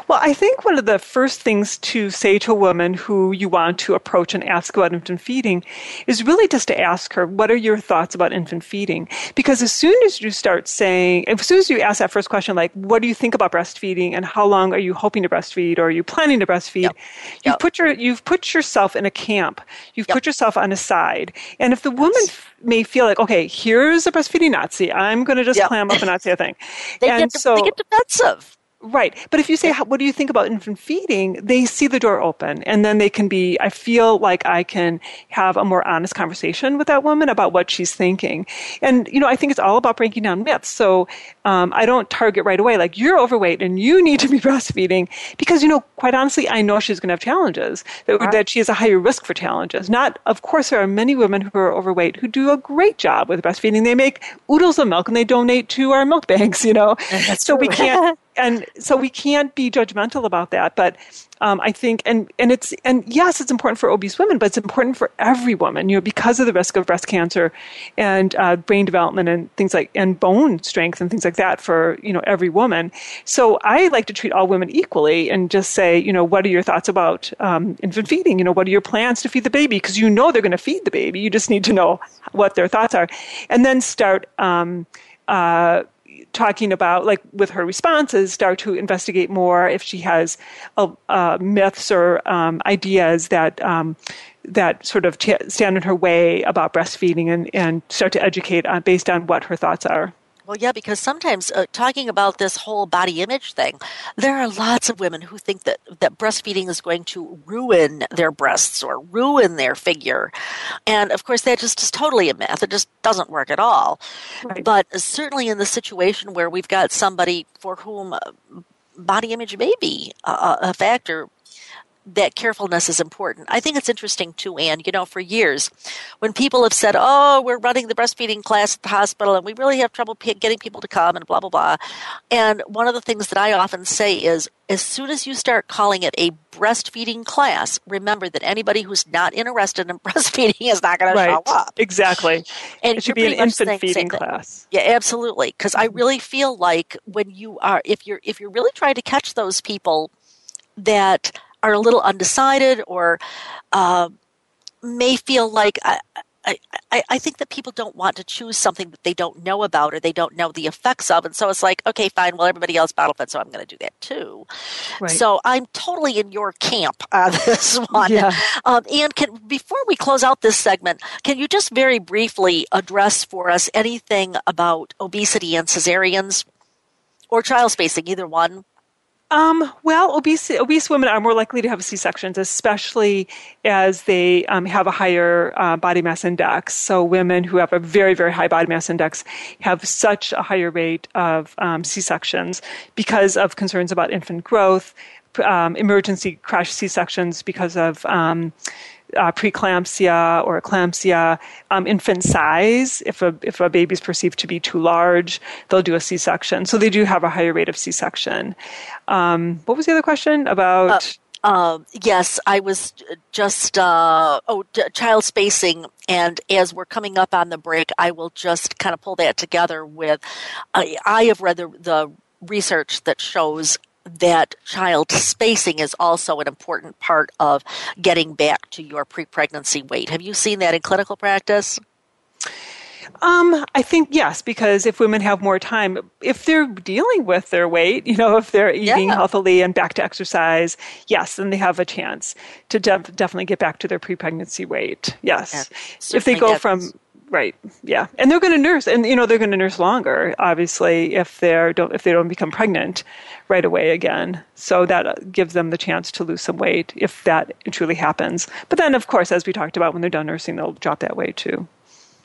Speaker 3: well, I think one of the first things to say to a woman who you want to approach and ask about infant feeding is really just to ask her, what are your thoughts about infant feeding? Because as soon as you start saying, as soon as you ask that first question, like, what do you think about breastfeeding and how long are you hoping to breastfeed or are you planning to breastfeed?
Speaker 2: Yep.
Speaker 3: You've
Speaker 2: yep.
Speaker 3: put your, you've put yourself in a camp. You've yep. put yourself on a side. And if the woman yes. may feel like, okay, here's a breastfeeding Nazi, I'm going to just clam up and not say a thing.
Speaker 2: they,
Speaker 3: and
Speaker 2: get,
Speaker 3: so,
Speaker 2: they get defensive.
Speaker 3: Right. But if you say, what do you think about infant feeding? They see the door open and then they can be, I feel like I can have a more honest conversation with that woman about what she's thinking. And, you know, I think it's all about breaking down myths. So um, I don't target right away, like, you're overweight and you need to be breastfeeding because, you know, quite honestly, I know she's going to have challenges, that, right. that she has a higher risk for challenges. Not, of course, there are many women who are overweight who do a great job with breastfeeding. They make oodles of milk and they donate to our milk banks, you know.
Speaker 2: That's
Speaker 3: so
Speaker 2: true.
Speaker 3: we can't and so we can't be judgmental about that. But um, I think, and and it's and yes, it's important for obese women, but it's important for every woman, you know, because of the risk of breast cancer and uh, brain development and things like and bone strength and things like that for you know every woman. So I like to treat all women equally and just say, you know, what are your thoughts about um, infant feeding? You know, what are your plans to feed the baby? Because you know they're going to feed the baby. You just need to know what their thoughts are, and then start. Um, uh, talking about, like with her responses, start to investigate more if she has uh, uh, myths or um, ideas that um, that sort of t- stand in her way about breastfeeding, and, and start to educate on, based on what her thoughts are.
Speaker 2: Well, yeah, because sometimes uh, talking about this whole body image thing, there are lots of women who think that, that breastfeeding is going to ruin their breasts or ruin their figure. And of course, that just is totally a myth. It just doesn't work at all.
Speaker 3: Right.
Speaker 2: But certainly in the situation where we've got somebody for whom uh, body image may be a, a factor, that carefulness is important. I think it's interesting too, Anne. You know, for years, when people have said, "Oh, we're running the breastfeeding class at the hospital, and we really have trouble p- getting people to come," and blah blah blah, and one of the things that I often say is, as soon as you start calling it a breastfeeding class, remember that anybody who's not interested in breastfeeding is not going
Speaker 3: right.
Speaker 2: to show up.
Speaker 3: Exactly.
Speaker 2: And
Speaker 3: it should be an infant feeding class.
Speaker 2: Yeah, absolutely. Because I really feel like when you are, if you're, if you're really trying to catch those people that are a little undecided or uh, may feel like, I, I, I think that people don't want to choose something that they don't know about or they don't know the effects of. And so it's like, okay, fine. Well, everybody else bottle fed, so I'm going to do that too. Right. So I'm totally in your camp on this one. Yeah. Um, and can, before we close out this segment, can you just very briefly address for us anything about obesity and cesareans or child spacing, either one?
Speaker 3: Um, well, obese, obese women are more likely to have C-sections, especially as they um, have a higher uh, body mass index. So women who have a very, very high body mass index have such a higher rate of um, C-sections because of concerns about infant growth, um, emergency crash C-sections because of um, uh, preeclampsia or eclampsia, um, infant size. If a if a baby is perceived to be too large, they'll do a C-section. So they do have a higher rate of C-section. Um, what was the other question about? Uh,
Speaker 2: uh, yes, I was just uh, oh d- child spacing, and as we're coming up on the break, I will just kind of pull that together with. I have read the, the research that shows that child spacing is also an important part of getting back to your pre pregnancy weight. Have you seen that in clinical practice?
Speaker 3: Um, I think yes, because if women have more time, if they're dealing with their weight, you know, if they're eating yeah. healthily and back to exercise, yes, then they have a chance to def- definitely get back to their pre-pregnancy weight. Yes, yeah, if they go from Right. Yeah. And they're going to nurse, and you know they're going to nurse longer, obviously, if they're don't if they don't become pregnant right away again. So that gives them the chance to lose some weight if that truly happens. But then, of course, as we talked about, when they're done nursing, they'll drop that weight too.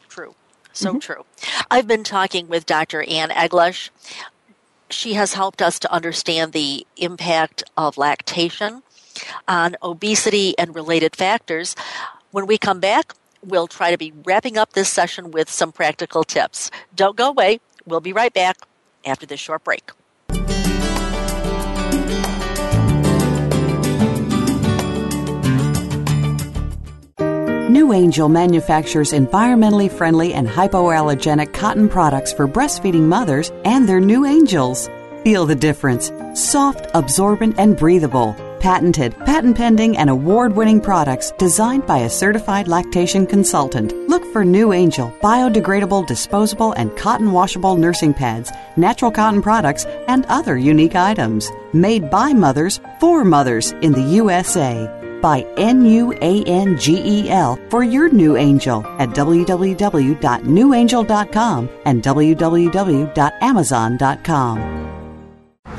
Speaker 2: True. So mm-hmm. true. I've been talking with Dr. Ann Eglash. She has helped us to understand the impact of lactation on obesity and related factors. When we come back, we'll try to be wrapping up this session with some practical tips. Don't go away. We'll be right back after this short break.
Speaker 4: NuAngel manufactures environmentally friendly and hypoallergenic cotton products for breastfeeding mothers and their new angels. Feel the difference. Soft, absorbent, and breathable patented, patent pending, and award winning products designed by a certified lactation consultant. Look for NuAngel biodegradable, disposable, and cotton washable nursing pads, natural cotton products, and other unique items. Made by mothers for mothers in the USA. By N U A N G E L for your new angel at www.nuangel.com and www.amazon.com.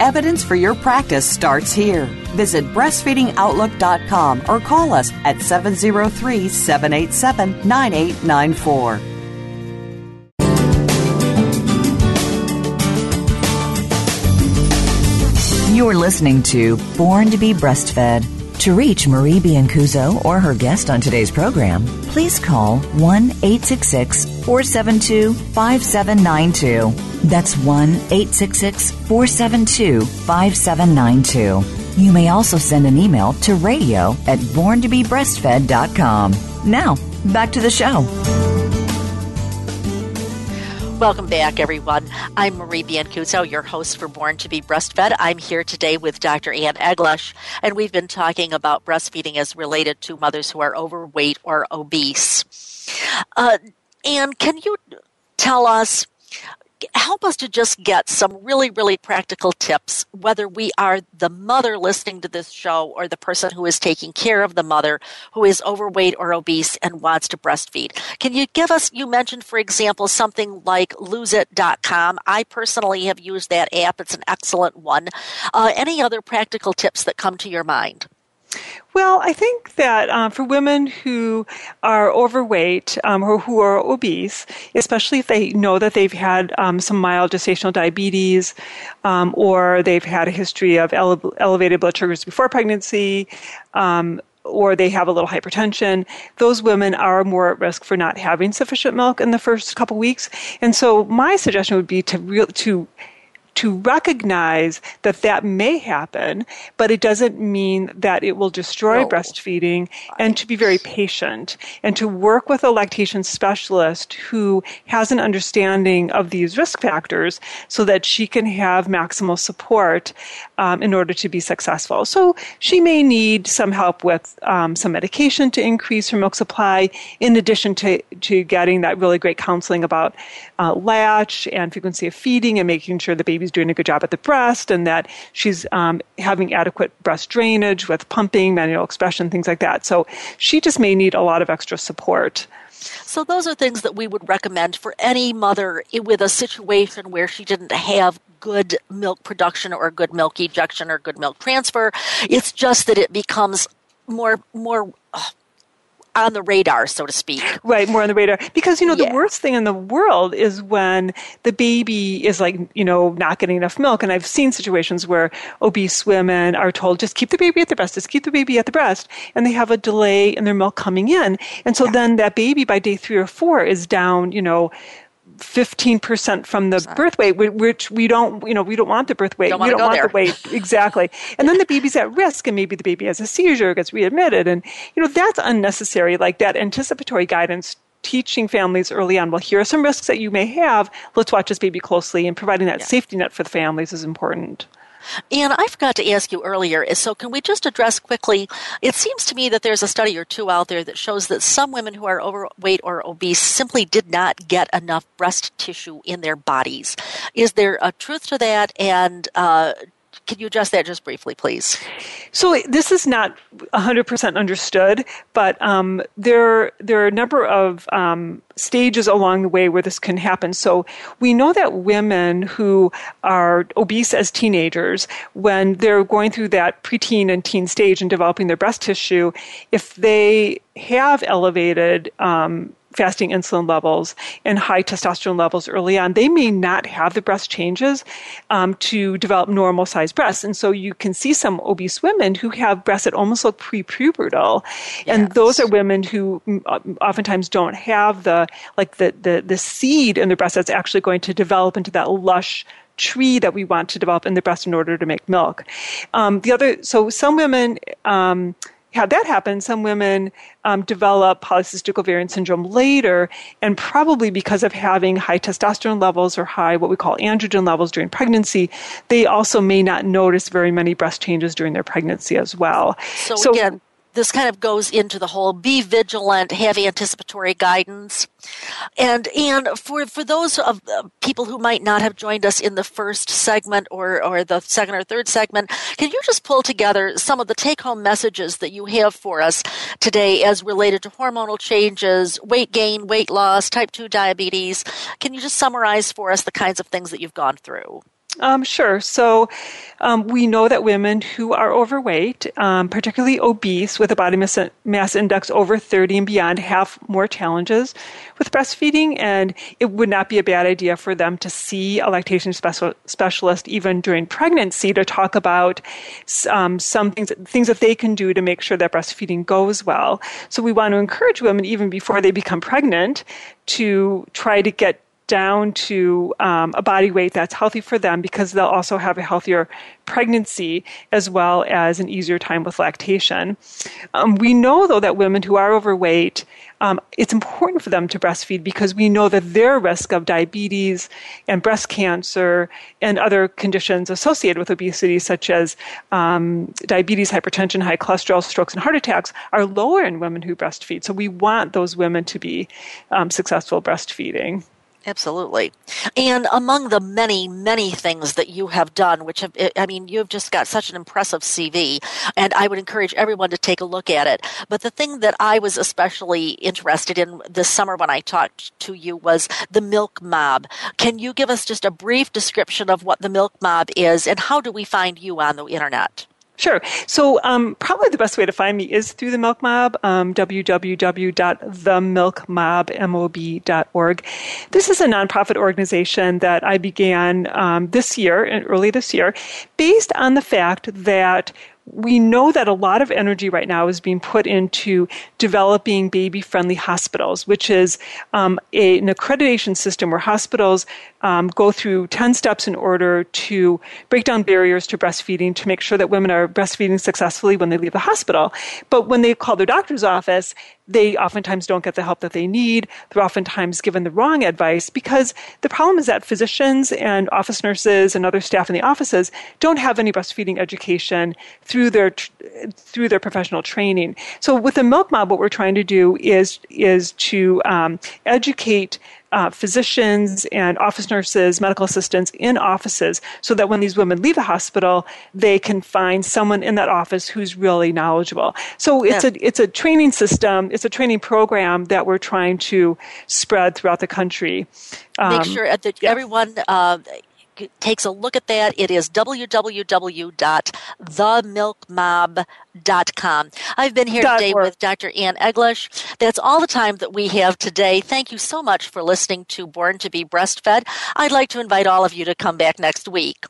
Speaker 4: Evidence for your practice starts here. Visit breastfeedingoutlook.com or call us at 703 787 9894.
Speaker 1: You're listening to Born to be Breastfed. To reach Marie Biancuzzo or her guest on today's program, please call 1 866 472 5792. That's 1 866 472 5792. You may also send an email to radio at borntobebreastfed.com. Now, back to the show.
Speaker 2: Welcome back, everyone. I'm Marie Biancuzzo, your host for Born to be Breastfed. I'm here today with Dr. Ann Eglash, and we've been talking about breastfeeding as related to mothers who are overweight or obese. Uh, Ann, can you tell us help us to just get some really, really practical tips, whether we are the mother listening to this show or the person who is taking care of the mother who is overweight or obese and wants to breastfeed. Can you give us, you mentioned, for example, something like loseit.com. I personally have used that app. It's an excellent one. Uh, any other practical tips that come to your mind?
Speaker 3: Well, I think that um, for women who are overweight um, or who are obese, especially if they know that they've had um, some mild gestational diabetes um, or they've had a history of ele- elevated blood sugars before pregnancy, um, or they have a little hypertension, those women are more at risk for not having sufficient milk in the first couple weeks. And so my suggestion would be to re- to to recognize that that may happen, but it doesn't mean that it will destroy no. breastfeeding, and to be very patient and to work with a lactation specialist who has an understanding of these risk factors so that she can have maximal support um, in order to be successful. So she may need some help with um, some medication to increase her milk supply, in addition to, to getting that really great counseling about uh, latch and frequency of feeding and making sure the baby's doing a good job at the breast and that she's um, having adequate breast drainage with pumping, manual expression, things like that. So she just may need a lot of extra support.
Speaker 2: So, those are things that we would recommend for any mother with a situation where she didn't have good milk production or good milk ejection or good milk transfer. It's just that it becomes more more on the radar, so to speak.
Speaker 3: Right, more on the radar. Because, you know, the yeah. worst thing in the world is when the baby is like, you know, not getting enough milk. And I've seen situations where obese women are told, just keep the baby at the breast, just keep the baby at the breast. And they have a delay in their milk coming in. And so yeah. then that baby by day three or four is down, you know, 15% from the birth weight, which we don't, you know, we don't want the birth weight.
Speaker 2: Don't
Speaker 3: we don't want
Speaker 2: there.
Speaker 3: the weight. Exactly. And then the baby's at risk and maybe the baby has a seizure, gets readmitted. And, you know, that's unnecessary. Like that anticipatory guidance teaching families early on, well, here are some risks that you may have. Let's watch this baby closely and providing that yeah. safety net for the families is important.
Speaker 2: And I forgot to ask you earlier, so can we just address quickly? It seems to me that there's a study or two out there that shows that some women who are overweight or obese simply did not get enough breast tissue in their bodies. Is there a truth to that? And uh, can you address that just briefly, please?
Speaker 3: So this is not 100% understood, but um, there there are a number of um, stages along the way where this can happen. So we know that women who are obese as teenagers, when they're going through that preteen and teen stage and developing their breast tissue, if they have elevated um, fasting insulin levels and high testosterone levels early on, they may not have the breast changes um, to develop normal sized breasts. And so you can see some obese women who have breasts that almost look prepubertal. Yes. And those are women who mm, uh, oftentimes don't have the, like the, the, the seed in the breast that's actually going to develop into that lush tree that we want to develop in the breast in order to make milk. Um, the other, so some women, um, have that happen, some women um, develop polycystic ovarian syndrome later, and probably because of having high testosterone levels or high what we call androgen levels during pregnancy, they also may not notice very many breast changes during their pregnancy as well.
Speaker 2: So, so again, this kind of goes into the whole be vigilant, have anticipatory guidance. And and for for those of uh, people who might not have joined us in the first segment or or the second or third segment, can you just pull together some of the take home messages that you have for us today as related to hormonal changes, weight gain, weight loss, type 2 diabetes? Can you just summarize for us the kinds of things that you've gone through?
Speaker 3: Um, sure. So um, we know that women who are overweight, um, particularly obese with a body mass, mass index over 30 and beyond, have more challenges with breastfeeding. And it would not be a bad idea for them to see a lactation special, specialist even during pregnancy to talk about um, some things, things that they can do to make sure that breastfeeding goes well. So we want to encourage women, even before they become pregnant, to try to get down to um, a body weight that's healthy for them because they'll also have a healthier pregnancy as well as an easier time with lactation. Um, we know, though, that women who are overweight, um, it's important for them to breastfeed because we know that their risk of diabetes and breast cancer and other conditions associated with obesity, such as um, diabetes, hypertension, high cholesterol, strokes, and heart attacks, are lower in women who breastfeed. So we want those women to be um, successful breastfeeding.
Speaker 2: Absolutely. And among the many, many things that you have done, which have, I mean, you've just got such an impressive CV, and I would encourage everyone to take a look at it. But the thing that I was especially interested in this summer when I talked to you was the Milk Mob. Can you give us just a brief description of what the Milk Mob is, and how do we find you on the internet?
Speaker 3: Sure. So um, probably the best way to find me is through the Milk Mob, um, www.themilkmob.org. This is a nonprofit organization that I began um, this year, and early this year, based on the fact that we know that a lot of energy right now is being put into developing baby friendly hospitals, which is um, a, an accreditation system where hospitals um, go through 10 steps in order to break down barriers to breastfeeding to make sure that women are breastfeeding successfully when they leave the hospital. But when they call their doctor's office, they oftentimes don't get the help that they need. They're oftentimes given the wrong advice because the problem is that physicians and office nurses and other staff in the offices don't have any breastfeeding education through their through their professional training. So with the Milk Mob, what we're trying to do is is to um, educate uh, physicians and office nurses, medical assistants in offices so that when these women leave the hospital, they can find someone in that office who's really knowledgeable. So it's yeah. a it's a training system, it's a training program that we're trying to spread throughout the country.
Speaker 2: Um, Make sure that yeah. everyone uh, takes a look at that. It is www.themilkmob.com. I've been here today with Dr. Ann Eglash. That's all the time that we have today. Thank you so much for listening to Born to be Breastfed. I'd like to invite all of you to come back next week.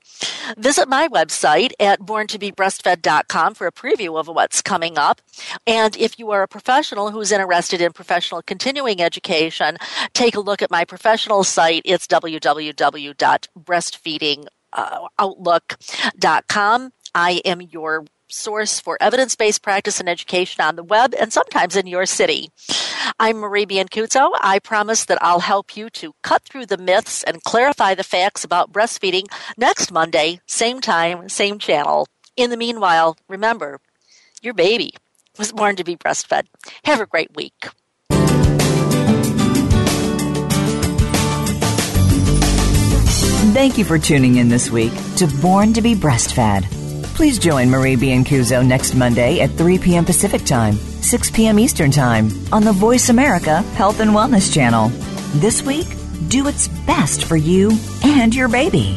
Speaker 2: Visit my website at borntobebreastfed.com for a preview of what's coming up. And if you are a professional who's interested in professional continuing education, take a look at my professional site. It's www.breastfeedingoutlook.com. Uh, I am your source for evidence based practice and education on the web and sometimes in your city. I'm Marie Biancuzzo. I promise that I'll help you to cut through the myths and clarify the facts about breastfeeding next Monday, same time, same channel. In the meanwhile, remember, your baby was born to be breastfed. Have a great week.
Speaker 1: Thank you for tuning in this week to Born to be Breastfed. Please join Marie Biancuzzo next Monday at 3 p.m. Pacific Time, 6 p.m. Eastern Time on the Voice America Health and Wellness Channel. This week, do its best for you and your baby.